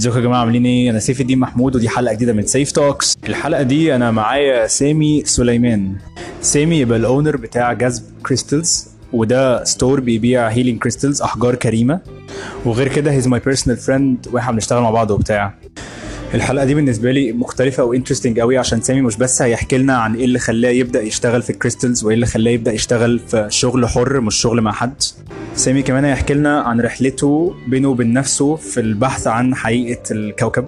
ازيكم يا جماعة؟ عاملين إيه؟ أنا سيف الدين محمود ودي حلقة جديدة من سيف توكس الحلقة دي أنا معايا سامي سليمان. سامي يبقى ال owner بتاع جذب كريستلز وده ستور بيبيع healing crystals أحجار كريمة. وغير كده he's my personal friend وإحنا بنشتغل مع بعض وبتاع. الحلقة دي بالنسبة لي مختلفة و interesting قوي عشان سامي مش بس هيحكي لنا عن إيه اللي خلاه يبدأ يشتغل في ال crystals وإيه اللي خلاه يبدأ يشتغل في شغل حر مش شغل مع حد. سامي كمان هيحكي لنا عن رحلته بينه وبين نفسه في البحث عن حقيقة الكوكب.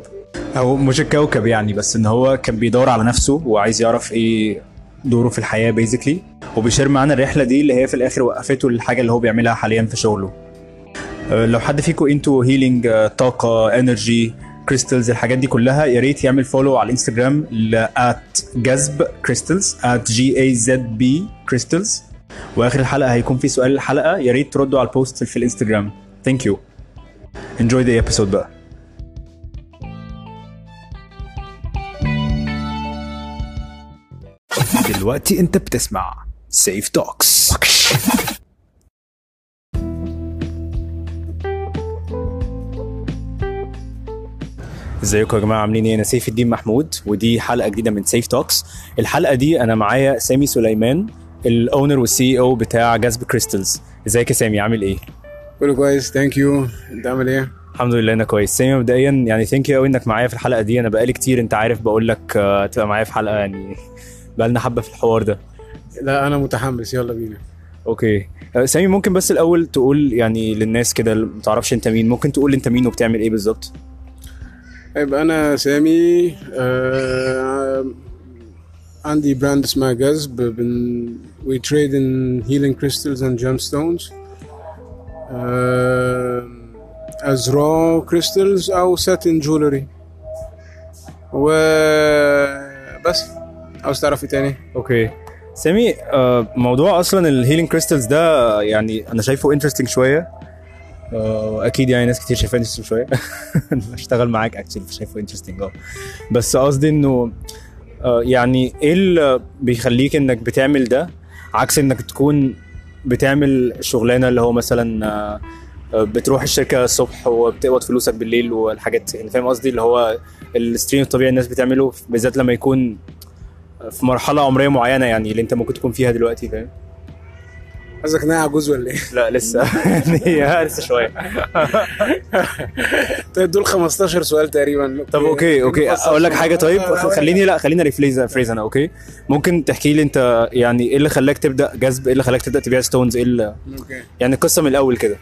أو مش الكوكب يعني بس إن هو كان بيدور على نفسه وعايز يعرف إيه دوره في الحياة basically وبي share معانا الرحلة دي اللي هي في الآخر وقفته للحاجة اللي هو بيعملها حاليا في شغله. أه، لو حد فيكم انتو healing طاقة energy crystals الحاجات دي كلها. يا ريت يعمل follow على الإنستجرام ل جذب كريستلز j a z b crystals وآخر الحلقة هيكون في سؤال الحلقة. يا ريت تردوا على ال post في الإنستجرام. thank you enjoy the episode بقى. دلوقتي أنت بتسمع سيف توكس ازيكم يا جماعة؟ عاملين إيه؟ أنا سيف الدين محمود ودي حلقة جديدة من سيف توكس الحلقة دي أنا معايا سامي سليمان ال owner وال CEO بتاع جذب كريستلز ازيك يا سامي؟ عامل إيه؟ كله كويس thank you انت عامل إيه؟ الحمد لله أنا كويس. سامي مبدئيا يعني thank you قوي إنك معايا في الحلقة دي. أنا بقالي كتير أنت عارف بقول لك آه، تبقى معايا في حلقة يعني بقالنا حبة في الحوار ده. لا أنا متحمس. يلا بينا. okay. آه، سامي ممكن بس الأول تقول يعني للناس كده ما تعرفش أنت مين ممكن تقول أنت مين وبتعمل إيه بالظبط؟ يبقى أنا سامي آه عندي brand اسمها جذب بن we trade in healing crystals and gemstones. آه as raw crystals أو set in jewelry. وبس عاوز تعرف إيه تاني؟ okay. سامي آه، موضوع أصلا ال healing crystals ده يعني أنا شايفه interesting شوية. آه، أكيد يعني ناس كتير شايفاه interesting شوية. أشتغل معاك actually فشايفه interesting آه. بس قصدي إنه آه، يعني إيه اللي بيخليك إنك بتعمل ده؟ عكس إنك تكون بتعمل شغلانة اللي هو مثلا آه، بتروح الشركة الصبح وبتقبض فلوسك بالليل والحاجات يعني فاهم قصدي؟ اللي هو ال stream الطبيعي الناس بتعمله بالذات لما يكون في مرحلة عمرية معينة يعني اللي أنت ممكن تكون فيها دلوقتي فاهم؟ قصدك ان أنا عجوز ولا إيه؟ لا لسه. لسه شوية. طيب دول 15 سؤال تقريبا. طب okay. okay أقول لك. حاجة طيب. خليني لا خليني rephrase phrase أنا okay. ممكن تحكي لي أنت يعني إيه اللي خلاك تبدأ جذب إيه اللي خلاك تبدأ تبيع stones إيه اللي okay. يعني القصة من الأول كده.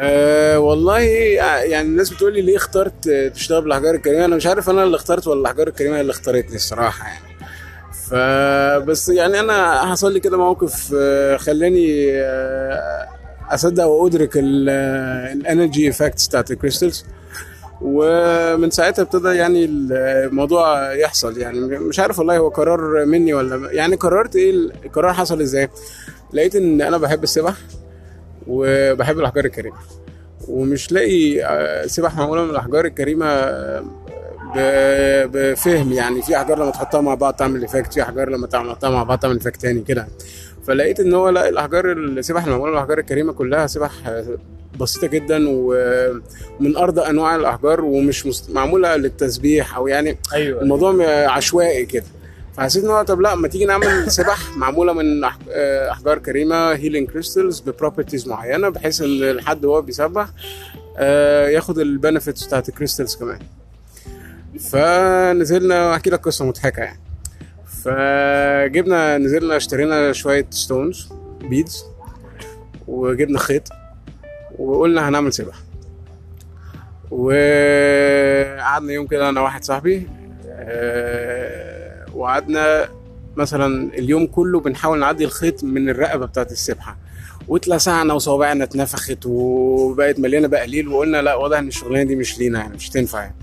أه والله يعني الناس بتقول لي ليه اخترت تشتغل بالأحجار الكريمة؟ أنا مش عارف أنا اللي اخترت ولا الأحجار الكريمة اللي اختارتني الصراحة يعني. فبس يعني أنا حصل لي كده موقف آه، خلاني آه، أصدق وأدرك ال energy effects بتاعت ال crystals ومن ساعتها ابتدى يعني الموضوع يحصل. يعني مش عارف والله هو قرار مني ولا يعني قررت إيه القرار حصل إزاي. لقيت إن أنا بحب السبح وبحب الأحجار الكريمة. ومش لاقي آه، سبح معمولة من الأحجار الكريمة آه، بفهم يعني في احجار لما تحطها مع بعض تعمل effect في احجار لما تحطها مع بعض تعمل effect تاني كده. فلقيت إن هو لأ الأحجار السبح المعموله الاحجار الكريمة كلها سبح آه، بسيطة جدا ومن أردأ أنواع الأحجار ومش معمولة للتسبيح أو يعني أيوه الموضوع م- عشوائي كده. فحسيت إن هو طب لأ ما تيجي نعمل سبح معمولة من آه، أحجار كريمة healing crystals ب properties معينة بحيث إن الحد وهو بيسبح آه، ياخد ال benefits بتاعت ال crystals كمان. فنزلنا احكي لك قصة مضحكة يعني. فجبنا نزلنا اشترينا شوية stones beads وجبنا خيط وقلنا هنعمل سبح وقعدنا يوم كده أنا واحد صاحبي آه، وقعدنا مثلا اليوم كله بنحاول نعدي الخيط من الرقبة بتاعت السبحة. واتلسعنا وصوابعنا اتنفخت وبقت مليانة بقاليل وقلنا لا واضح إن الشغلانة دي مش لينا يعني مش تنفع يعني.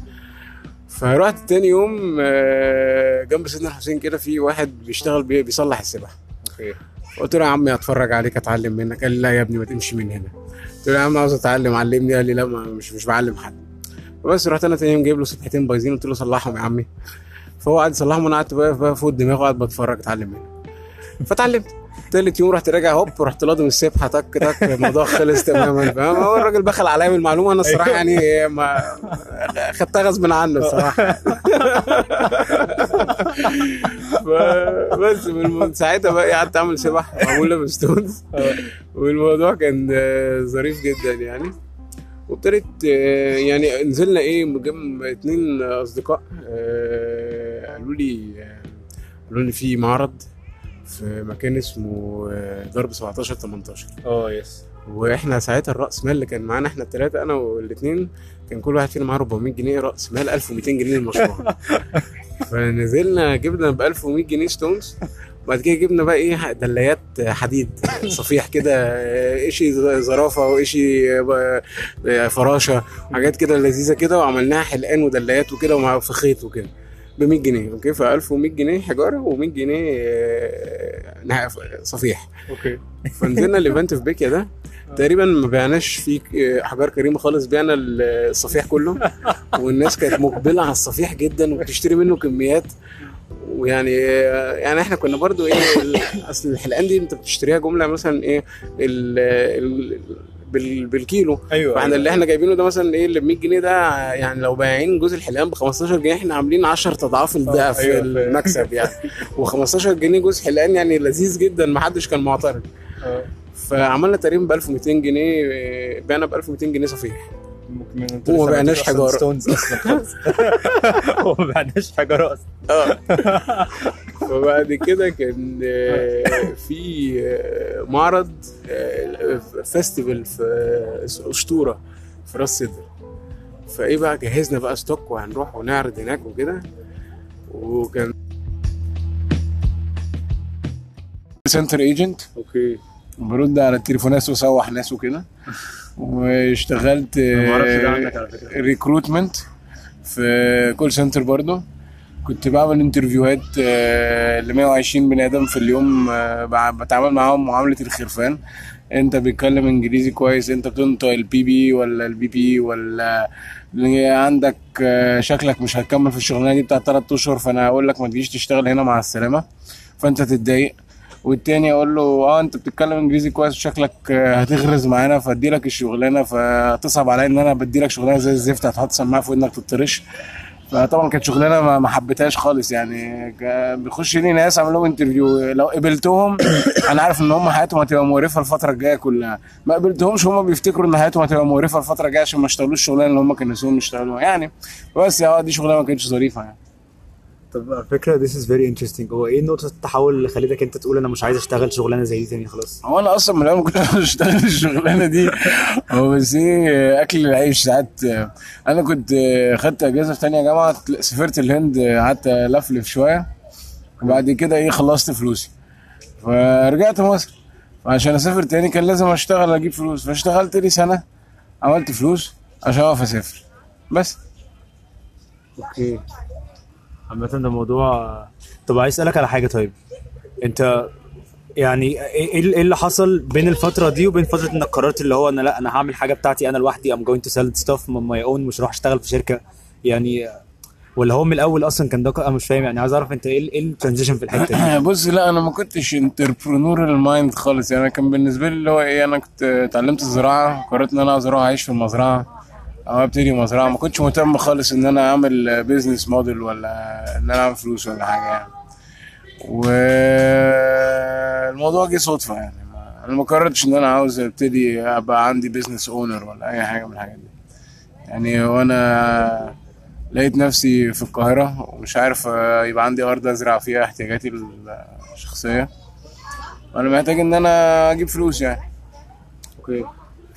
فرحت تاني يوم آه، جنب سيدنا الحسين كده في واحد بيشتغل بي- بيصلح السبح. okay. قلت له يا عمي اتفرج عليك اتعلم منك. قال لي لا يا ابني ما تمشي من هنا. قلت له يا عم عاوز اتعلم علمني. قال لي لا مش مش بعلم حد. فبس رحت أنا تاني يوم جايب له سبحتين بايظين قلت له صلحهم يا عمي. فهو قعد يصلحهم وأنا قعدت بقى فوق دماغه قاعد بتفرج اتعلم منه. فتعلمت. تالت يوم رحت راجع هوب رحت لادم السبحه تك تك الموضوع خلص تماما فاهم؟ هو الراجل بخل عليا بالمعلومه أنا الصراحة يعني ما خدتها غصب عنه الصراحه بس من ساعتها بقى قعدت أعمل سباحة معمولة بستونز والموضوع كان ظريف جدا يعني. وابتدت يعني نزلنا إيه جم اتنين أصدقاء آه، قالوا لي قالوا لي في معرض في مكان اسمه آه، درب 17 18 آه yes. وإحنا ساعتها الرأس مال اللي كان معانا إحنا الثلاثه أنا والاثنين كان كل واحد فينا معاه 400 جنيه رأس مال 1200 جنيه المشروع فنزلنا جبنا ب 1100 جنيه stones وبعد كده جبنا بقى إيه دلايات حديد صفيح كده إشي زرافة وإشي فراشة وحاجات كده لذيذة كده وعملناها حلقان ودلايات وكده ومع في خيط وكده. ب 100 جنيه okay؟ ف 1100 جنيه حجارة و100 جنيه آه، صفيح. okay. فنزلنا ال event في بيكيا ده. تقريبا ما بعناش فيه احجار كريمة خالص بعنا الصفيح كله. والناس كانت مقبلة على الصفيح جدا وبتشتري منه كميات. ويعني يعني إحنا كنا برضو إيه أصل الحلقان دي أنت بتشتريها جملة مثلا إيه ال ال بال بالكيلو. أيوه فاحنا اللي إحنا جايبينه ده مثلا إيه اللي ب 100 جنيه ده يعني لو بايعين جوز الحلقان ب 15 جنيه إحنا عاملين 10 اضعاف الضعف أيوة،. المكسب يعني. و15 جنيه جوز حلقان يعني لذيذ جدا ما حدش كان معترض. آه. فعملنا تقريبا ب 1200 جنيه آه، بعنا ب 1200 جنيه صفيح. وما بعناش. أصلاً ستونز أصلا خالص وما بعناش حجارة أصلا. آه. فبعد كده كان آه، في آه، معرض آه، festival في أسطورة في راس سدر. فإيه بقى جهزنا بقى stock وهنروح ونعرض هناك وكده. و call center agent okay. برد على التليفونات وسوح ناس وكده. واشتغلت. recruitment في call center برضه. كنت بعمل interview هات ل 120 بني آدم في اليوم آه، بتعامل معاهم معاملة الخرفان. انت بتتكلم انجليزي كويس انت بتنطق ال P P ولا ال P B ولا اللي عندك آه، شكلك مش هتكمل في الشغلانة دي بتاعت 3 أشهر فأنا هقول لك ما تجيش تشتغل هنا مع السلامة. فأنت تتضايق. والتاني أقول له آه أنت بتتكلم إنجليزي كويس وشكلك آه، هتغرز معانا فادي لك الشغلانة فتصعب عليا إن أنا بدي لك شغلانة زي الزفت هتحط سماعة في ودنك تطرش. فطبعا كانت شغلانة ما- حبيتهاش خالص يعني. بيخش لي ناس اعمل لهم انترفيو لو قبلتهم أنا عارف إن هم حياتهم هتبقى مقرفة الفترة الجاية كلها. ما قبلتهمش هم بيفتكروا إن حياتهم هتبقى مقرفة الفترة الجاية عشان ما اشتغلوش الشغلانه اللي هم كانوا نفسهم يشتغلوها يعني. بس آه دي شغلانة ما كانتش ظريفة يعني. طب على فكرة this is very interesting. هو إيه نقطه التحول اللي خلتك أنت تقول أنا مش عايز أشتغل شغلانة زي دي تاني خلاص؟ هو أنا أصلا من الأول ما كنتش عايز أشتغل الشغلانة دي. هو بس إيه أكل العيش. ساعات أنا كنت خدت أجازة في تانية جامعة سافرت الهند قعدت ألفلف شوية. وبعد كده إيه خلصت فلوسي. فرجعت مصر. فعشان أسافر تاني كان لازم أشتغل أجيب فلوس. فاشتغلت لي سنة عملت فلوس عشان أعرف أسافر. بس. أوكي. عامة ده موضوع طب عايز أسألك على حاجة طيب. أنت يعني إيه إيه اللي حصل بين الفترة دي وبين فترة إنك قررت اللي هو أنا لأ أنا هعمل حاجة بتاعتي أنا لوحدي going to sell stuff on my own مش هروح أشتغل في شركة؟ يعني ولا هو من الأول أصلا كان ده أنا مش فاهم يعني عايز أعرف أنت إيه إيه ال transition في الحتة دي؟ بص لأ أنا ما كنتش entrepreneurial mind خالص. يعني كان بالنسبة لي اللي هو إيه أنا كنت اتعلمت الزراعة قررت إن أنا أروح أعيش في المزرعة. أو ابتدي مزرعه ما كنتش مهتم خالص إن أنا أعمل business model ولا إن أنا أعمل فلوس ولا حاجة يعني. والموضوع جه صدفة يعني. أنا ما قررتش إن أنا عاوز أبتدي أبقى عندي business owner ولا أي حاجة من الحاجات دي. يعني وأنا لقيت نفسي في القاهرة ومش عارف آه، يبقى عندي أرض أزرع فيها احتياجاتي الشخصية. وأنا محتاج إن أنا أجيب فلوس يعني. okay.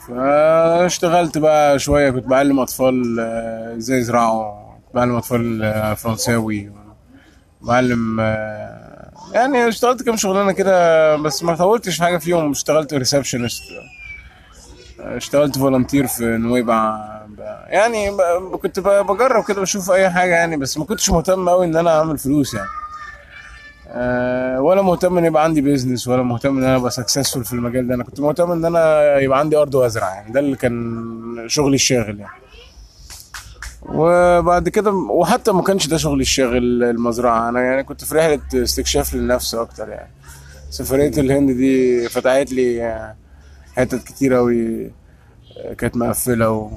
فاشتغلت بقى شوية كنت بعلم أطفال آه، إزاي يزرعوا كنت بعلم أطفال آه، فرنساوي بعلم آه، يعني اشتغلت كام شغلانة كده بس ما طولتش في حاجة فيهم. اشتغلت receptionist اشتغلت volunteer في نويبع يعني كنت بجرب كده بشوف أي حاجة يعني بس ما كنتش مهتم قوي إن أنا أعمل فلوس يعني. أه ولا مهتم إن يبقى عندي business ولا مهتم إن أنا أبقى successful في المجال ده. أنا كنت مهتم إن أنا يبقى عندي أرض وازرع يعني ده اللي كان شغلي الشاغل يعني. وبعد كده وحتى ما كانش ده شغلي الشاغل المزرعة. أنا يعني كنت في رحلة استكشاف للنفس أكتر يعني. سفرية الهند دي فتحت لي آه، حتت كتير أوي كانت مقفلة و...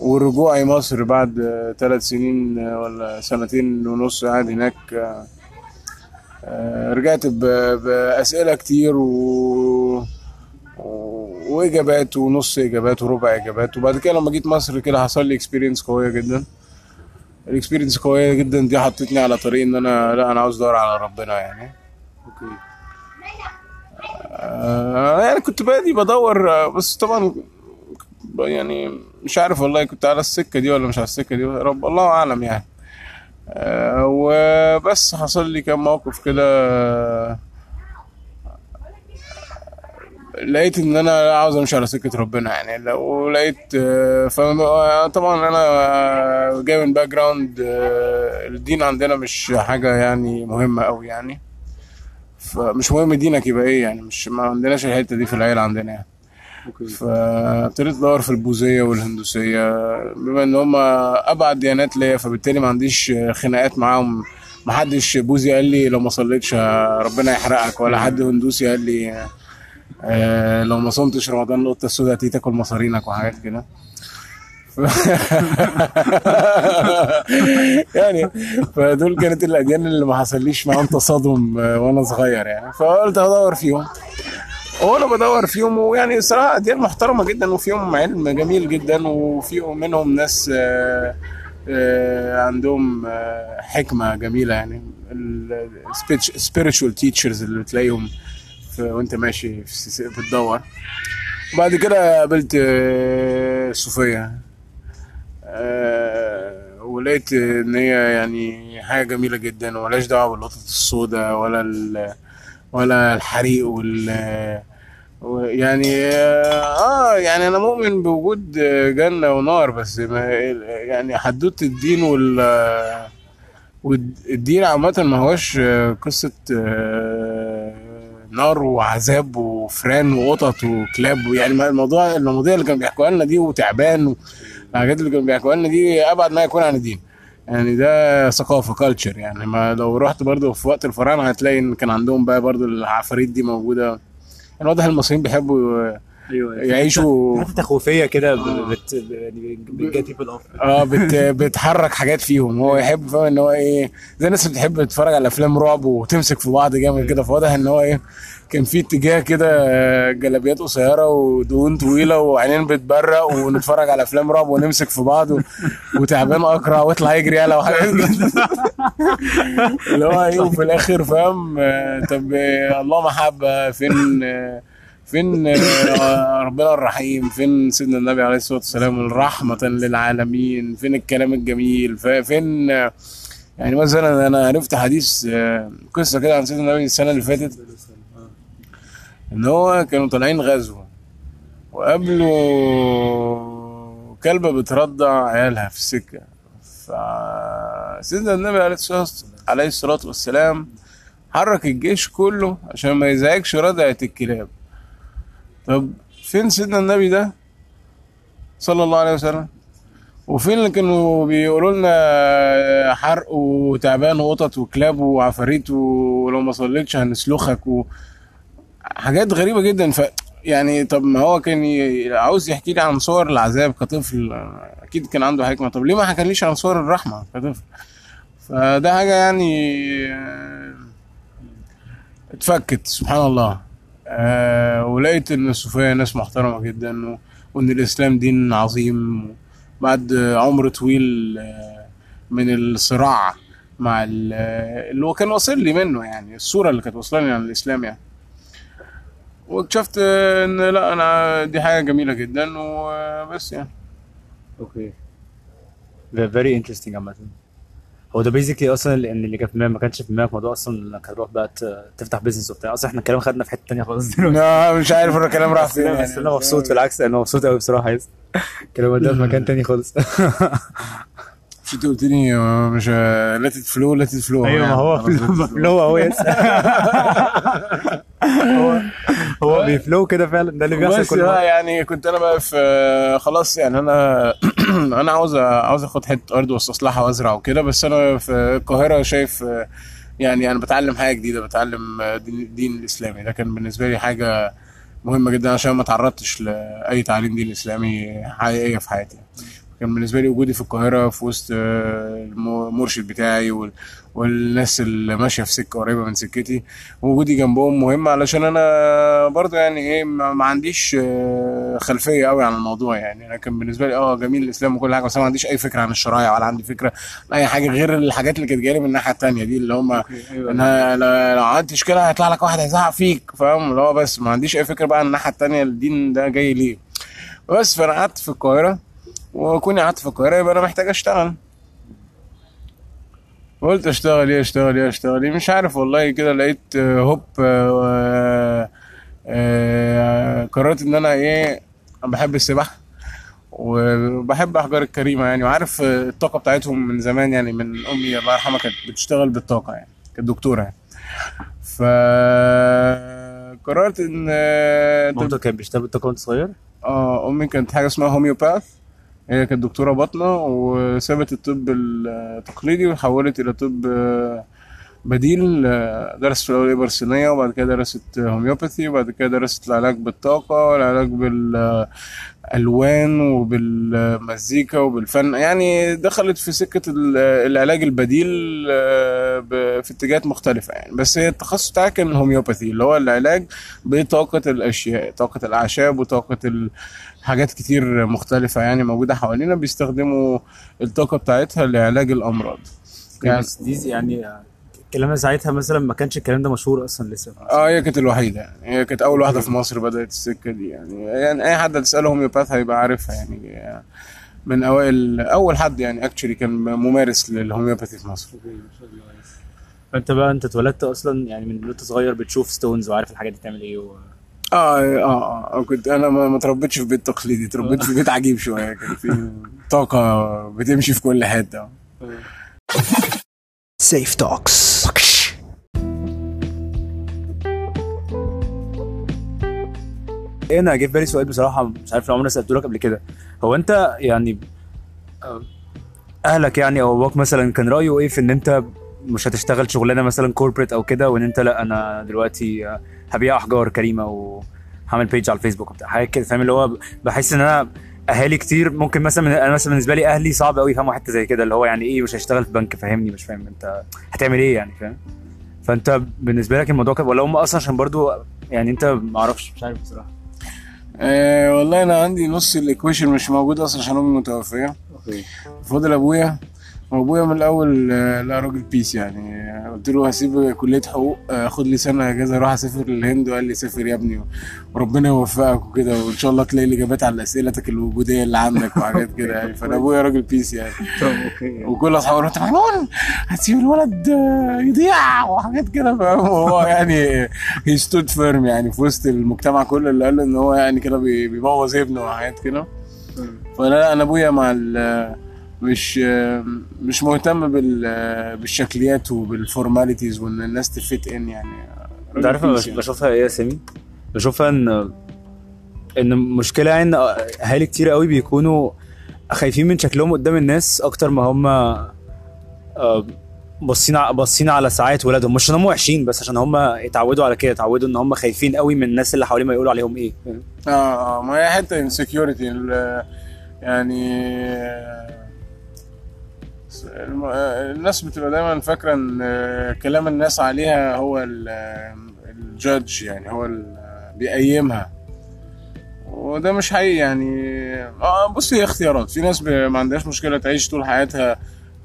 ورجوعي مصر بعد ثلاث سنين آه، ولا سنتين ونص قاعد هناك. آه، آه، رجعت ب... بأسئلة كتير و... وإجابات ونص إجابات وربع إجابات. وبعد كده لما جيت مصر كده حصل لي experience قوية جدا. ال experience قوية جدا. دي حطتني على طريق إن أنا لا أنا عاوز أدور على ربنا يعني. okay. آه يعني كنت بادي بدور آه، بس طبعا يعني مش عارف والله كنت على السكة دي ولا مش على السكة دي. رب الله أعلم يعني. آه وبس حصل لي كام موقف كده آه، لقيت إن أنا عاوز أمشي على سكة ربنا يعني. لو لقيت آه، آه، طبعا أنا جاي من background الدين عندنا مش حاجة يعني مهمة قوي يعني. فمش مهم دينك يبقى إيه يعني مش ما عندناش الحتة دي في العيلة عندنا يعني. فابتديت أدور في البوذية والهندوسية بما إن هم أبعد ديانات ليا فبالتالي ما عنديش خناقات معاهم. ما حدش بوذي قال لي لو ما صليتش ربنا يحرقك ولا حد هندوسي قال لي آه، لو ما صمتش رمضان القطة السوداء هتيجي تاكل مصارينك وحاجات كده. يعني فدول كانت الأديان اللي ما حصليش معاهم تصادم آه، وأنا صغير يعني. فقلت ادور فيهم. وأنا بدور فيهم ويعني الصراحه اديان محترمة جدا وفيهم علم جميل جدا وفيهم منهم ناس آه، آه، عندهم آه، حكمة جميلة يعني. ال spiritual teachers اللي بتلاقيهم وانت ماشي بتدور. وبعد كده قابلت صوفية ولقيت إن هي يعني حاجة جميلة جدا وملهاش دعوة بالقطط السوداء ولا ولا الحريق وال يعني آه يعني أنا مؤمن بوجود جنة ونار بس ما يعني حدوتة الدين وال والدين عامة ما هوش قصة آه، نار وعذاب وفران وقطط وكلاب. يعني الموضوع المواضيع اللي كانوا بيحكوها لنا دي وتعبان والحاجات اللي كانوا بيحكوها لنا دي أبعد ما يكون عن الدين. يعني ده ثقافة كالتشر يعني. ما لو رحت برضو في وقت الفراعنة هتلاقي إن كان عندهم بقى برضو العفاريت دي موجودة. يعني واضح المصريين بيحبوا أيوه. يعيشوا حتة تخوفية كده بت يعني اوف آه بت بتحرك حاجات فيهم. هو يحب فاهم إن هو إيه زي الناس اللي بتحب تتفرج على أفلام رعب وتمسك في بعض جامد كده. فواضح إن هو إيه كان في اتجاه كده آه، جلابيات قصيرة ودهون طويلة وعينين بتبرق ونتفرج على أفلام رعب ونمسك في بعض و... وتعبان أقرع واطلع يجري يلا وحاجات كده. اللي هو إيه وفي الآخر فاهم آه، طب آه، الله محبة فين آه، فين آه، ربنا الرحيم فين سيدنا النبي عليه الصلاة والسلام رحمة للعالمين فين الكلام الجميل فين يعني مثلا أنا عرفت حديث آه، قصة كده عن سيدنا النبي السنة اللي فاتت. إن هو كانوا طالعين غزو وقابلوا كلبه بترضع عيالها في السكه فسيدنا النبي عليه الصلاه والسلام حرك الجيش كله عشان ما يزعجش رضعة الكلاب. طب فين سيدنا النبي ده؟ صلى الله عليه وسلم. وفين اللي كانوا بيقولوا لنا حرق وتعبان وقطط وكلاب وعفاريت ولو ما صليتش هنسلخك و... حاجات غريبة جدا. ف يعني طب ما هو كان ي... عاوز يحكي لي عن صور العذاب كطفل. أكيد كان عنده حكمة. طب ليه ما حكاليش عن صور الرحمة كطفل؟ فده حاجة يعني آه، اتفكت. سبحان الله. ولقيت إن الصوفية ناس محترمة جدا. وإن الإسلام دين عظيم بعد عمر طويل آه، من الصراع مع آه، اللي هو كان واصل لي منه يعني الصورة اللي كانت واصلاني عن الإسلام يعني. واكتشفت آه، إن لأ أنا دي حاجة جميلة جدا وبس يعني. okay very interesting عامة. هو ده basically أصلا اللي اللي كان في دماغي ما كانش في دماغك موضوع أصلا إنك هتروح بقى تفتح business وبتاع. أصلا إحنا الكلام خدنا في حتة تانية خالص. دلوقتي لا مش عارف الكلام راح فين بس أنا مبسوط بالعكس أنا مبسوط قوي بصراحة بس الكلام ده في مكان تاني خالص. مش أنت قلت لي؟ مش let flow let flow أيوه ما هو flow اهو yes هو هو بي flow كده فعلا. ده اللي بيحصل بس كل مرة. يعني كنت أنا بقى في خلاص يعني أنا أنا عاوز عاوز أخد حتة أرض واستصلحها وأزرع وكده بس أنا في القاهرة شايف يعني أنا بتعلم حاجة جديدة بتعلم دين, الدين الإسلامي ده كان بالنسبة لي حاجة مهمة جدا عشان ما تعرضتش لأي تعليم دين إسلامي حقيقية في حياتي. كان بالنسبة لي وجودي في القاهرة في وسط آه، الم- المرشد بتاعي وال- والناس اللي ماشية في سكة قريبة من سكتي وجودي جنبهم مهم علشان أنا برضه يعني إيه ما عنديش آه، خلفية قوي عن الموضوع يعني. أنا كان بالنسبة لي آه جميل الإسلام وكل حاجة بس ما عنديش أي فكرة عن الشرايع ولا عندي فكرة عن أي حاجة غير الحاجات اللي كانت جاية من الناحية التانية دي اللي هم انها لو لو عملت مشكلة هيطلع لك واحد هيزعق فيك فاهم؟ اللي هو بس ما عنديش أي فكرة بقى عن الناحية التانية الدين ده جاي ليه. بس فأنا قعدت في القاهرة وكوني قعدت في القاهرة يبقى أنا محتاج أشتغل. قلت أشتغل إيه؟ أشتغل إيه؟ أشتغل إيه؟ مش عارف والله كده لقيت آه، هوب آه، آه، قررت إن أنا إيه بحب السباحة وبحب أحجار الكريمة يعني وعارف الطاقة بتاعتهم من زمان يعني من أمي الله يرحمها كانت بتشتغل بالطاقة يعني كانت دكتورة يعني. ف قررت إن مامتك كانت بتشتغل بالطاقة وأنت صغير؟ آه أمي كانت حاجة اسمها هوميوباث هي كانت دكتورة باطنة وسابت الطب التقليدي وحولت إلى طب آه، بديل آه، درست في الأول ابر صينيه وبعد كده درست هوميوباثي وبعد كده درست العلاج بالطاقة والعلاج بالألوان وبالمزيكا وبالفن. يعني دخلت في سكة ال- العلاج البديل آه، في اتجاهات مختلفة يعني. بس هي التخصص بتاعها كان الهوميوباثي اللي هو العلاج بطاقة الأشياء طاقة الأعشاب وطاقة ال... حاجات كتير مختلفة يعني موجودة حوالينا بيستخدموا الطاقة بتاعتها لعلاج الأمراض. يعني يعني بس دي يعني الكلام ساعتها مثلا ما كانش الكلام ده مشهور أصلا لسه. آه هي كانت الوحيدة يعني. هي كانت أول واحدة في مصر بدأت السكة دي يعني. يعني أي حد هتسأله هوميوباث هيبقى عارفها يعني. من أوائل أول حد يعني actually كان ممارس لل homeopathy في مصر. فأنت بقى أنت اتولدت أصلا يعني من وأنت صغير بتشوف stones وعارف الحاجات دي بتعمل إيه و... آه آه آه كنت أنا ما ما اتربيتش في بيت تقليدي اتربيت في بيت عجيب شوية كان في طاقة بتمشي في كل حتة. safe talks أنا جه في بالي سؤال بصراحة مش عارف لو عمري سألته لك قبل كده. هو أنت يعني آه، أهلك يعني أو أبوك مثلا كان رأيه إيه في إن أنت مش هتشتغل شغلانة مثلا corporate أو كده وإن أنت لأ أنا دلوقتي آه، هبيع أحجار كريمة وهعمل page على الفيسبوك وبتاع حاجة كده فاهم؟ اللي هو بحس إن أنا أهالي كتير ممكن مثلا من أنا مثلا بالنسبة لي أهلي صعب قوي يفهموا حتة زي كده اللي هو يعني إيه مش هشتغل في بنك فاهمني؟ مش فاهم أنت هتعمل إيه يعني فاهم؟ فأنت بالنسبة لك الموضوع كان ولا هم أصلا عشان برضو يعني أنت ما أعرفش مش عارف بصراحة. آه والله أنا عندي نص ال equation مش موجود أصلا عشان أمي متوفية. فضل أبويا. وأبويا من الأول آه، لا راجل peace يعني. آه، قلت له هسيب كلية حقوق آه، اخد لي سنة اجازه أروح أسافر للهند وقال لي سافر يا ابني وربنا يوفقك وكده. وإن شاء الله تلاقي الإجابات على أسئلتك الوجودية اللي عندك وحاجات كده يعني. فأنا أبويا راجل بيس يعني. طب okay. وكل أصحابي انت مجنون هتسيب الولد آه، يضيع وحاجات كده. فاهم؟ هو يعني he stood firm يعني في وسط المجتمع كله اللي قال له إن هو يعني كده بي- بيبوظ ابنه وحاجات كده. فأنا لا أنا أبويا مع ال مش مش مهتم بال بالشكليات وبال formalities وإن الناس ت fit in يعني أنت عارف أنا بش- بشوفها إيه يا سامي؟ بشوفها إن إن مشكلة يعني إن أهالي كتير قوي بيكونوا خايفين من شكلهم قدام الناس أكتر ما هم آه، باصين باصين على سعادة ولادهم مش عشان هم وحشين بس عشان هم اتعودوا على كده اتعودوا إن هم خايفين قوي من الناس اللي حواليهم يقولوا عليهم إيه؟ آه آه ما هي حتة insecurity يعني الناس بتبقى دايما فاكرة إن كلام الناس عليها هو ال judge يعني هو بيقيمها. وده مش حقيقي يعني. آه بص هي اختيارات. في ناس ما عندهاش مشكلة تعيش طول حياتها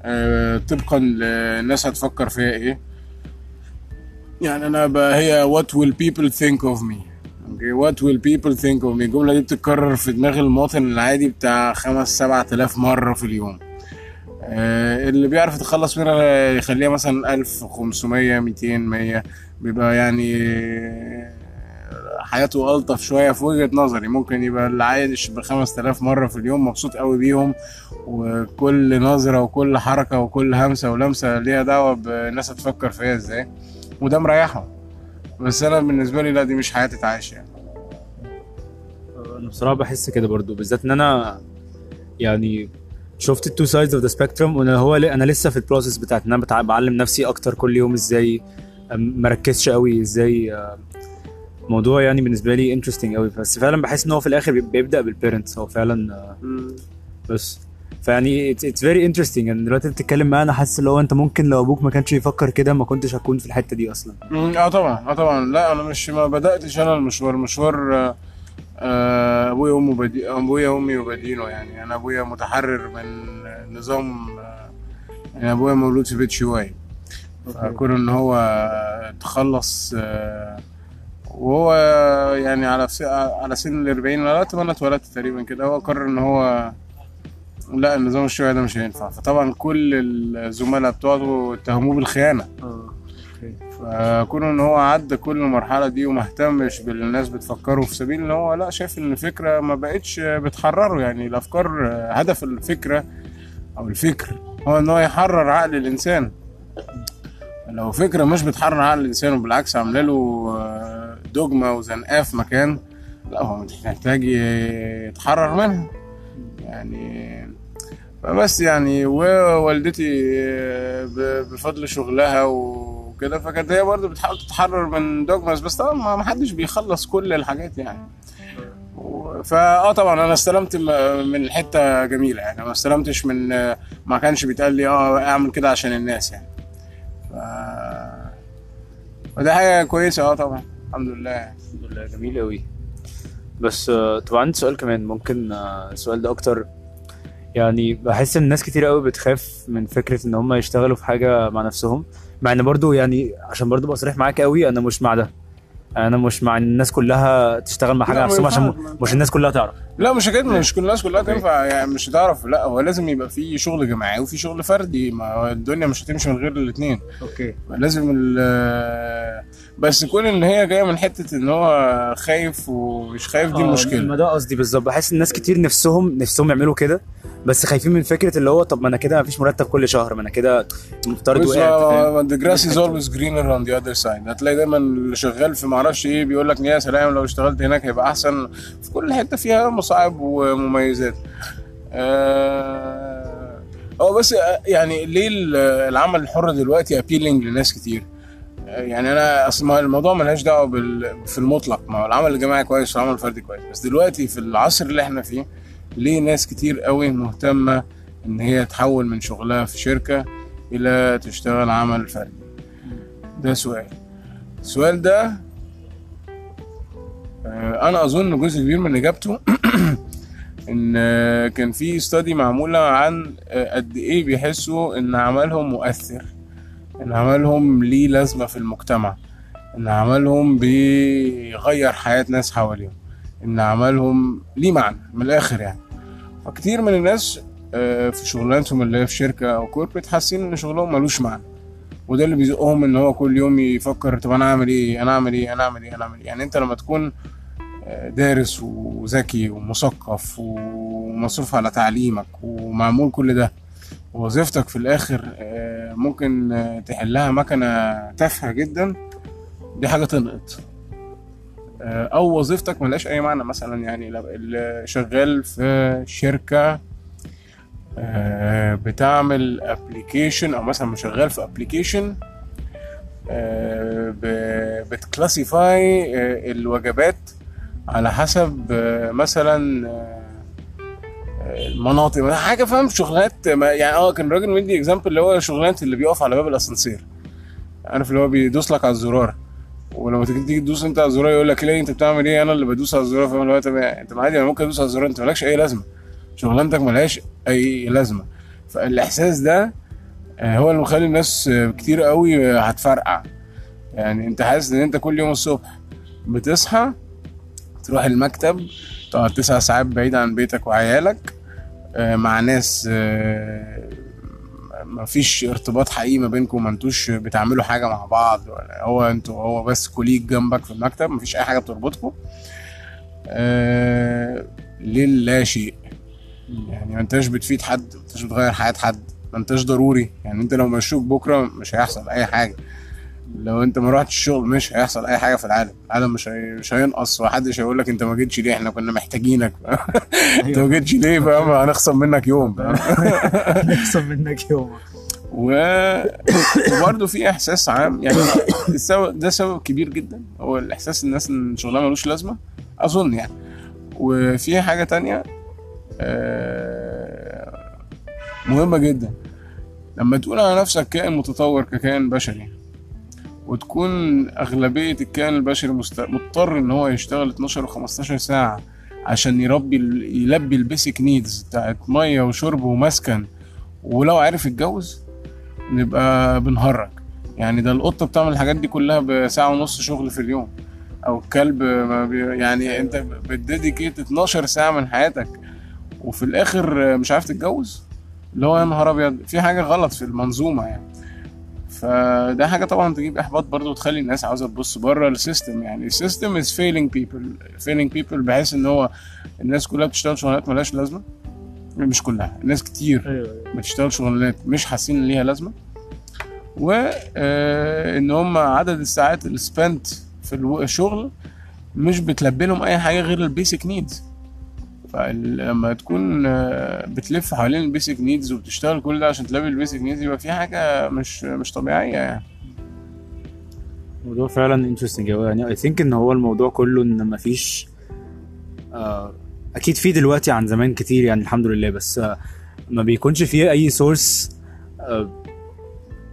آه، طبقا للناس هتفكر فيها إيه. يعني أنا ب- هي what will people think of me. أوكي what will people think of me الجملة دي بتتكرر في دماغ المواطن العادي بتاع خمس سبعة آلاف مرة في اليوم. اللي بيعرف يتخلص منها يخليها مثلا 1500 200 100 بيبقى يعني آه، حياته ألطف شوية في وجهة نظري. ممكن يبقى اللي عايش ب 5000 مرة في اليوم مبسوط قوي بيهم وكل نظرة وكل حركة وكل همسة ولمسة ليها دعوة بالناس هتفكر فيها إزاي وده مريحهم. بس أنا بالنسبة لي لا دي مش حياة تتعاش يعني. أنا بصراحة بحس كده برضو بالذات إن أنا يعني شفت ال two sides of the spectrum وأنا هو أنا لسه في ال process بتاعت إن أنا بعلم نفسي أكتر كل يوم إزاي مركزش قوي إزاي آه، موضوع يعني بالنسبة لي interesting قوي بس فعلا بحس إن هو في الآخر بي- بيبدأ بال parents هو فعلا آه، بس. فيعني it's very interesting ان دلوقتي بتتكلم معايا أنا حاسس اللي هو أنت ممكن لو أبوك ما كانش يفكر كده ما كنتش هكون في الحتة دي أصلا. آه طبعا آه طبعا. لا أنا مش ما بدأتش أنا المشوار. مشوار آه، أبويا وامي بدي أبويا وأمي وبدينه يعني. أنا أبويا متحرر من نظام آه، يعني أبويا مولود في بيت شيوعي فكون إن هو تخلص آه، وهو يعني على س- على سن ال 40 لغايه ما أنا اتولدت تقريبا كده. هو قرر إن هو لا النظام الشيوعي ده مش هينفع. فطبعا كل الزملاء بتوعه اتهموه بالخيانة. فكون إن هو عدى كل المرحلة دي وما اهتمش بتفكره في سبيل إن هو لا شايف إن الفكرة ما بقتش بتحرره. يعني الأفكار هدف الفكرة أو الفكر هو إن هو يحرر عقل الإنسان. لو فكرة مش بتحرر عقل الإنسان وبالعكس عاملة له آه، دوجما وزنقاه في مكان لا هو محتاج يتحرر منها. يعني فبس يعني ووالدتي آه، بفضل شغلها وكده. فكانت هي برضه بتحاول تتحرر من دوجماز بس طبعا ما حدش بيخلص كل الحاجات يعني. فاه طبعا أنا استلمت من حتة جميلة يعني. ما استلمتش من ما كانش بيتقال لي آه أعمل كده عشان الناس يعني. ف وده حاجة كويسة آه طبعا. الحمد لله يعني. الحمد لله جميل قوي بس آه، طبعا عندي سؤال كمان. ممكن آه، السؤال ده أكتر يعني بحس إن ناس كتير قوي بتخاف من فكرة إن هم يشتغلوا في حاجة مع نفسهم. مع إن برضو يعني عشان برضو أبقى صريح معاك قوي أنا مش مع ده. أنا مش مع الناس كلها تشتغل مع حاجة نفسهم عشان مش الناس كلها تعرف. لا مش حكاية مش كل الناس كلها تنفع يعني مش هتعرف لا هو لازم يبقى في شغل جماعي وفي شغل فردي ما الدنيا مش هتمشي من غير الاثنين أوكي. لازم ال بس كون إن هي جاية من حتة إن هو خايف ومش خايف دي ما المشكلة ده قصدي بالظبط. بحس إن ناس كتير نفسهم نفسهم يعملوا كده بس خايفين من فكرة اللي هو طب ما أنا كده مفيش مرتب كل شهر ما أنا كده مفترض وقعت فاهم؟ the grass is always greener on the other side. هتلاقي دايما اللي شغال في معرفش إيه بيقول لك يا سلام لو اشتغلت هناك هيبقى أحسن. في كل حتة فيها مصاعب ومميزات. آه، هو بس آه، يعني ليه ال- العمل الحر دلوقتي appealing لناس كتير؟ آه، يعني أنا أصل الموضوع ملهاش دعوة بال... في المطلق. ما هو العمل الجماعي كويس والعمل الفردي كويس. بس دلوقتي في العصر اللي إحنا فيه ليه ناس كتير قوي مهتمة إن هي تحول من شغلها في شركة إلى تشتغل عمل فردي؟ ده سؤال. السؤال ده أنا اظن جزء كبير من اجابته ان آه، كان في استادي معمولة عن آه، قد إيه بيحسوا إن عملهم مؤثر إن عملهم ليه لازمة في المجتمع إن عملهم بيغير حياة ناس حواليهم إن عملهم ليه معنى من الآخر يعني. فكتير من الناس آه، في شغلانتهم اللي هي في شركة أو كوربريت حاسين إن شغلهم ملوش معنى وده اللي بيزقهم إن هو كل يوم يفكر طب أنا أعمل إيه أنا أعمل إيه أنا أعمل إيه أنا أعمل إيه. يعني أنت لما تكون آه، دارس وذكي ومثقف ومصروف على تعليمك ومعمول كل ده ووظيفتك في الآخر آه، ممكن آه، تحلها مكنة تافهة جدا دي حاجة تنقط. آه، أو وظيفتك ملهاش أي معنى مثلا يعني شغال في شركة بتعمل application أو مثلا شغال في application بت classify الوجبات على حسب آه، مثلا آه، آه، المناطق حاجة فاهم؟ شغلانات يعني آه كان الراجل مدي example اللي هو شغلانة اللي بيقف على باب الأسانسير. عارف اللي هو بيدوس لك على الزرار. ولما تيجي تدوس أنت على الزرار يقول لك ليه أنت بتعمل إيه؟ أنا اللي بدوس على الزرار. فاهم؟ اللي هو أنت عادي أنا ممكن أدوس على الزرار أنت مالكش أي لازمة. شغلانتك ملهاش أي لازمة. فالإحساس ده آه، هو اللي مخلي الناس كتير قوي هتفرقع. يعني أنت حاسس إن أنت كل يوم الصبح بتصحى تروح المكتب تقعد تسع ساعات بعيد عن بيتك وعيالك. آه، مع ناس آه، ما فيش ارتباط حقيقي ما بينكم ما انتوش بتعملوا حاجة مع بعض. هو أنتوا هو بس كوليج جنبك في المكتب ما فيش أي حاجة بتربطكم. آه، للا شيء؟ يعني ما انتش بتفيد حد ما انتش بتغير حياة حد ما انتش ضروري. يعني انت لو مشوك بكرة مش هيحصل أي حاجة. لو انت ما رحتش الشغل مش هيحصل أي حاجة في العالم. العالم مش هي... مش هينقص ومحدش هيقول لك انت ما جيتش ليه إحنا كنا محتاجينك. انت ما جيتش ليه؟ فاهم؟ هنخصم منك يوم؟ نخصم منك يوم. و... وبرضه في إحساس عام يعني ده سبب كبير جدا. هو الإحساس الناس إن شغلها ملوش لازمة أظن يعني. وفي حاجة تانية آه، مهمة جدا. لما تقول على نفسك كائن متطور ككائن بشري وتكون أغلبية الكائن البشري مست... مضطر إن هو يشتغل 12 و 15 ساعة عشان يربي. يلبي ال basic needs بتاعت مية وشرب ومسكن. ولو عرف يتجوز نبقى بنهرج. يعني ده القطة بتعمل الحاجات دي كلها بساعة ونص شغل في اليوم. أو الكلب ما بي... يعني أنت بت dedicate 12 ساعة من حياتك وفي الآخر مش عارف تتجوز؟ اللي هو يا نهار أبيض في حاجة غلط في المنظومة يعني. فده حاجة طبعا تجيب إحباط برضه وتخلي الناس عاوزة تبص بره ال system. يعني ال system is failing people failing people بحيث إن هو الناس كلها بتشتغل شغلانات ملهاش لازمة. مش كلها ناس كتير أيوه بتشتغل شغلانات مش حاسين إن ليها لازمة. و آه، إن هم عدد الساعات اللي spent في الشغل مش بتلبي لهم أي حاجة غير ال basic needs فلما تكون آه، بتلف حوالين ال basic needs وبتشتغل كل ده عشان تلبي ال basic needs يبقى في حاجة مش مش طبيعية يعني. الموضوع فعلا interesting قوي يعني I think إن هو الموضوع كله إن مفيش آه أكيد في دلوقتي عن زمان كتير يعني الحمد لله بس آه ما بيكونش فيه أي source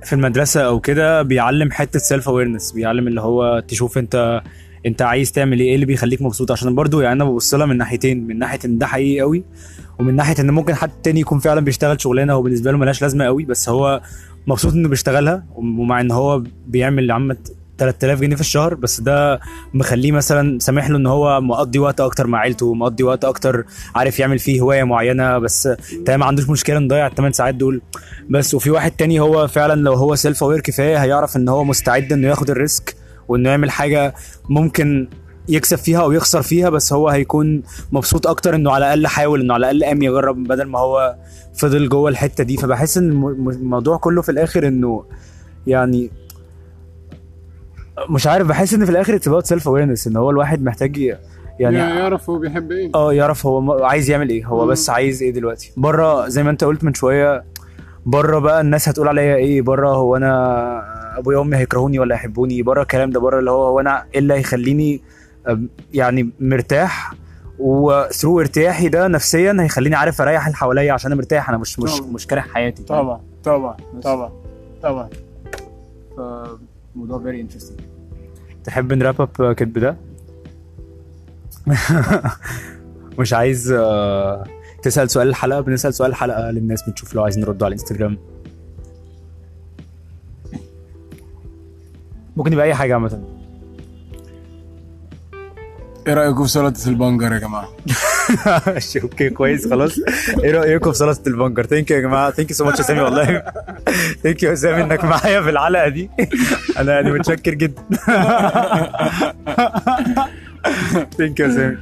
في المدرسة أو كده بيعلم حتة self awareness بيعلم اللي هو تشوف أنت انت عايز تعمل إيه؟ إيه اللي بيخليك مبسوط؟ عشان برضو يعني أنا ببص لها من ناحيتين من ناحية إن ده حقيقي قوي ومن ناحية إن ممكن حد تاني يكون فعلا بيشتغل شغلانة هو بالنسبة له ملهاش لازمة قوي بس هو مبسوط إنه بيشتغلها ومع إن هو بيعمل عامه 3000 جنيه في الشهر بس ده مخليه مثلا سامح له إن هو مقضي وقت أكتر مع عيلته مقضي وقت أكتر عارف يعمل فيه هواية معينة بس تمام ما عندوش مشكلة نضيع الثمان ساعات دول. بس وفي واحد تاني هو فعلا لو هو self aware كفاية هيعرف إن هو مستعد إنه ياخد ال risk وإنه يعمل حاجة ممكن يكسب فيها أو يخسر فيها بس هو هيكون مبسوط أكتر إنه على الأقل حاول إنه على الأقل قام يجرب بدل ما هو فضل جوه الحتة دي. فبحس إن الم- الموضوع كله في الآخر إنه يعني مش عارف بحس إن في الآخر it's about self awareness إن هو الواحد محتاج يعني يعرف هو بيحب إيه. آه يعرف هو عايز يعمل إيه هو. بس عايز إيه دلوقتي. بره زي ما أنت قلت من شوية بره بقى الناس هتقول عليا إيه بره؟ هو أنا أبويا وأمي هيكرهوني ولا يحبوني بره الكلام ده بره اللي هو هو أنا إيه اللي هيخليني يعني مرتاح؟ و through ارتياحي ده نفسيا هيخليني عارف أريح اللي حواليا عشان أنا مرتاح. أنا مش مش طبعا. مش كاره حياتي. طبعا طبعا. طبعا طبعا. موضوع very interesting تحب ن wrap up كده؟ مش عايز تسأل سؤال الحلقة؟ بنسأل سؤال الحلقة للناس بتشوف لو عايزين يردوا على الانستجرام. ممكن يبقى أي حاجة عامة. إيه رأيكم في سلطه البنجر يا جماعة؟ ماشي okay كويس خلاص. إيه رأيكم في سلطه البنجر؟ thank you يا جماعة. thank you so much يا سامي والله. thank you يا سامي إنك معايا في الحلقة دي. أنا يعني متشكر جدا. thank you يا سامي.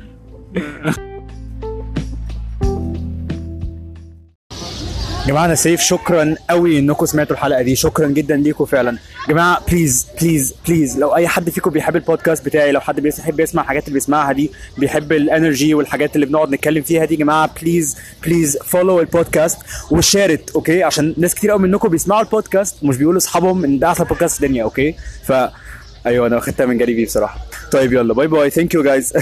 جماعة أنا سيف. شكرا قوي إنكم سمعتوا الحلقة دي. شكرا جدا ليكم فعلا. جماعة please please please لو أي حد فيكم بيحب البودكاست بتاعي لو حد بيحب يسمع الحاجات اللي بيسمعها دي بيحب ال energy والحاجات اللي بنقعد نتكلم فيها دي جماعة please please follow البودكاست و share it okay عشان ناس كتير قوي منكم بيسمعوا البودكاست ومش بيقولوا لاصحابهم إن ده احسن بودكاست في الدنيا okay ف أيوه أنا واخدتها من جاري في بصراحة. طيب يلا bye bye thank you guys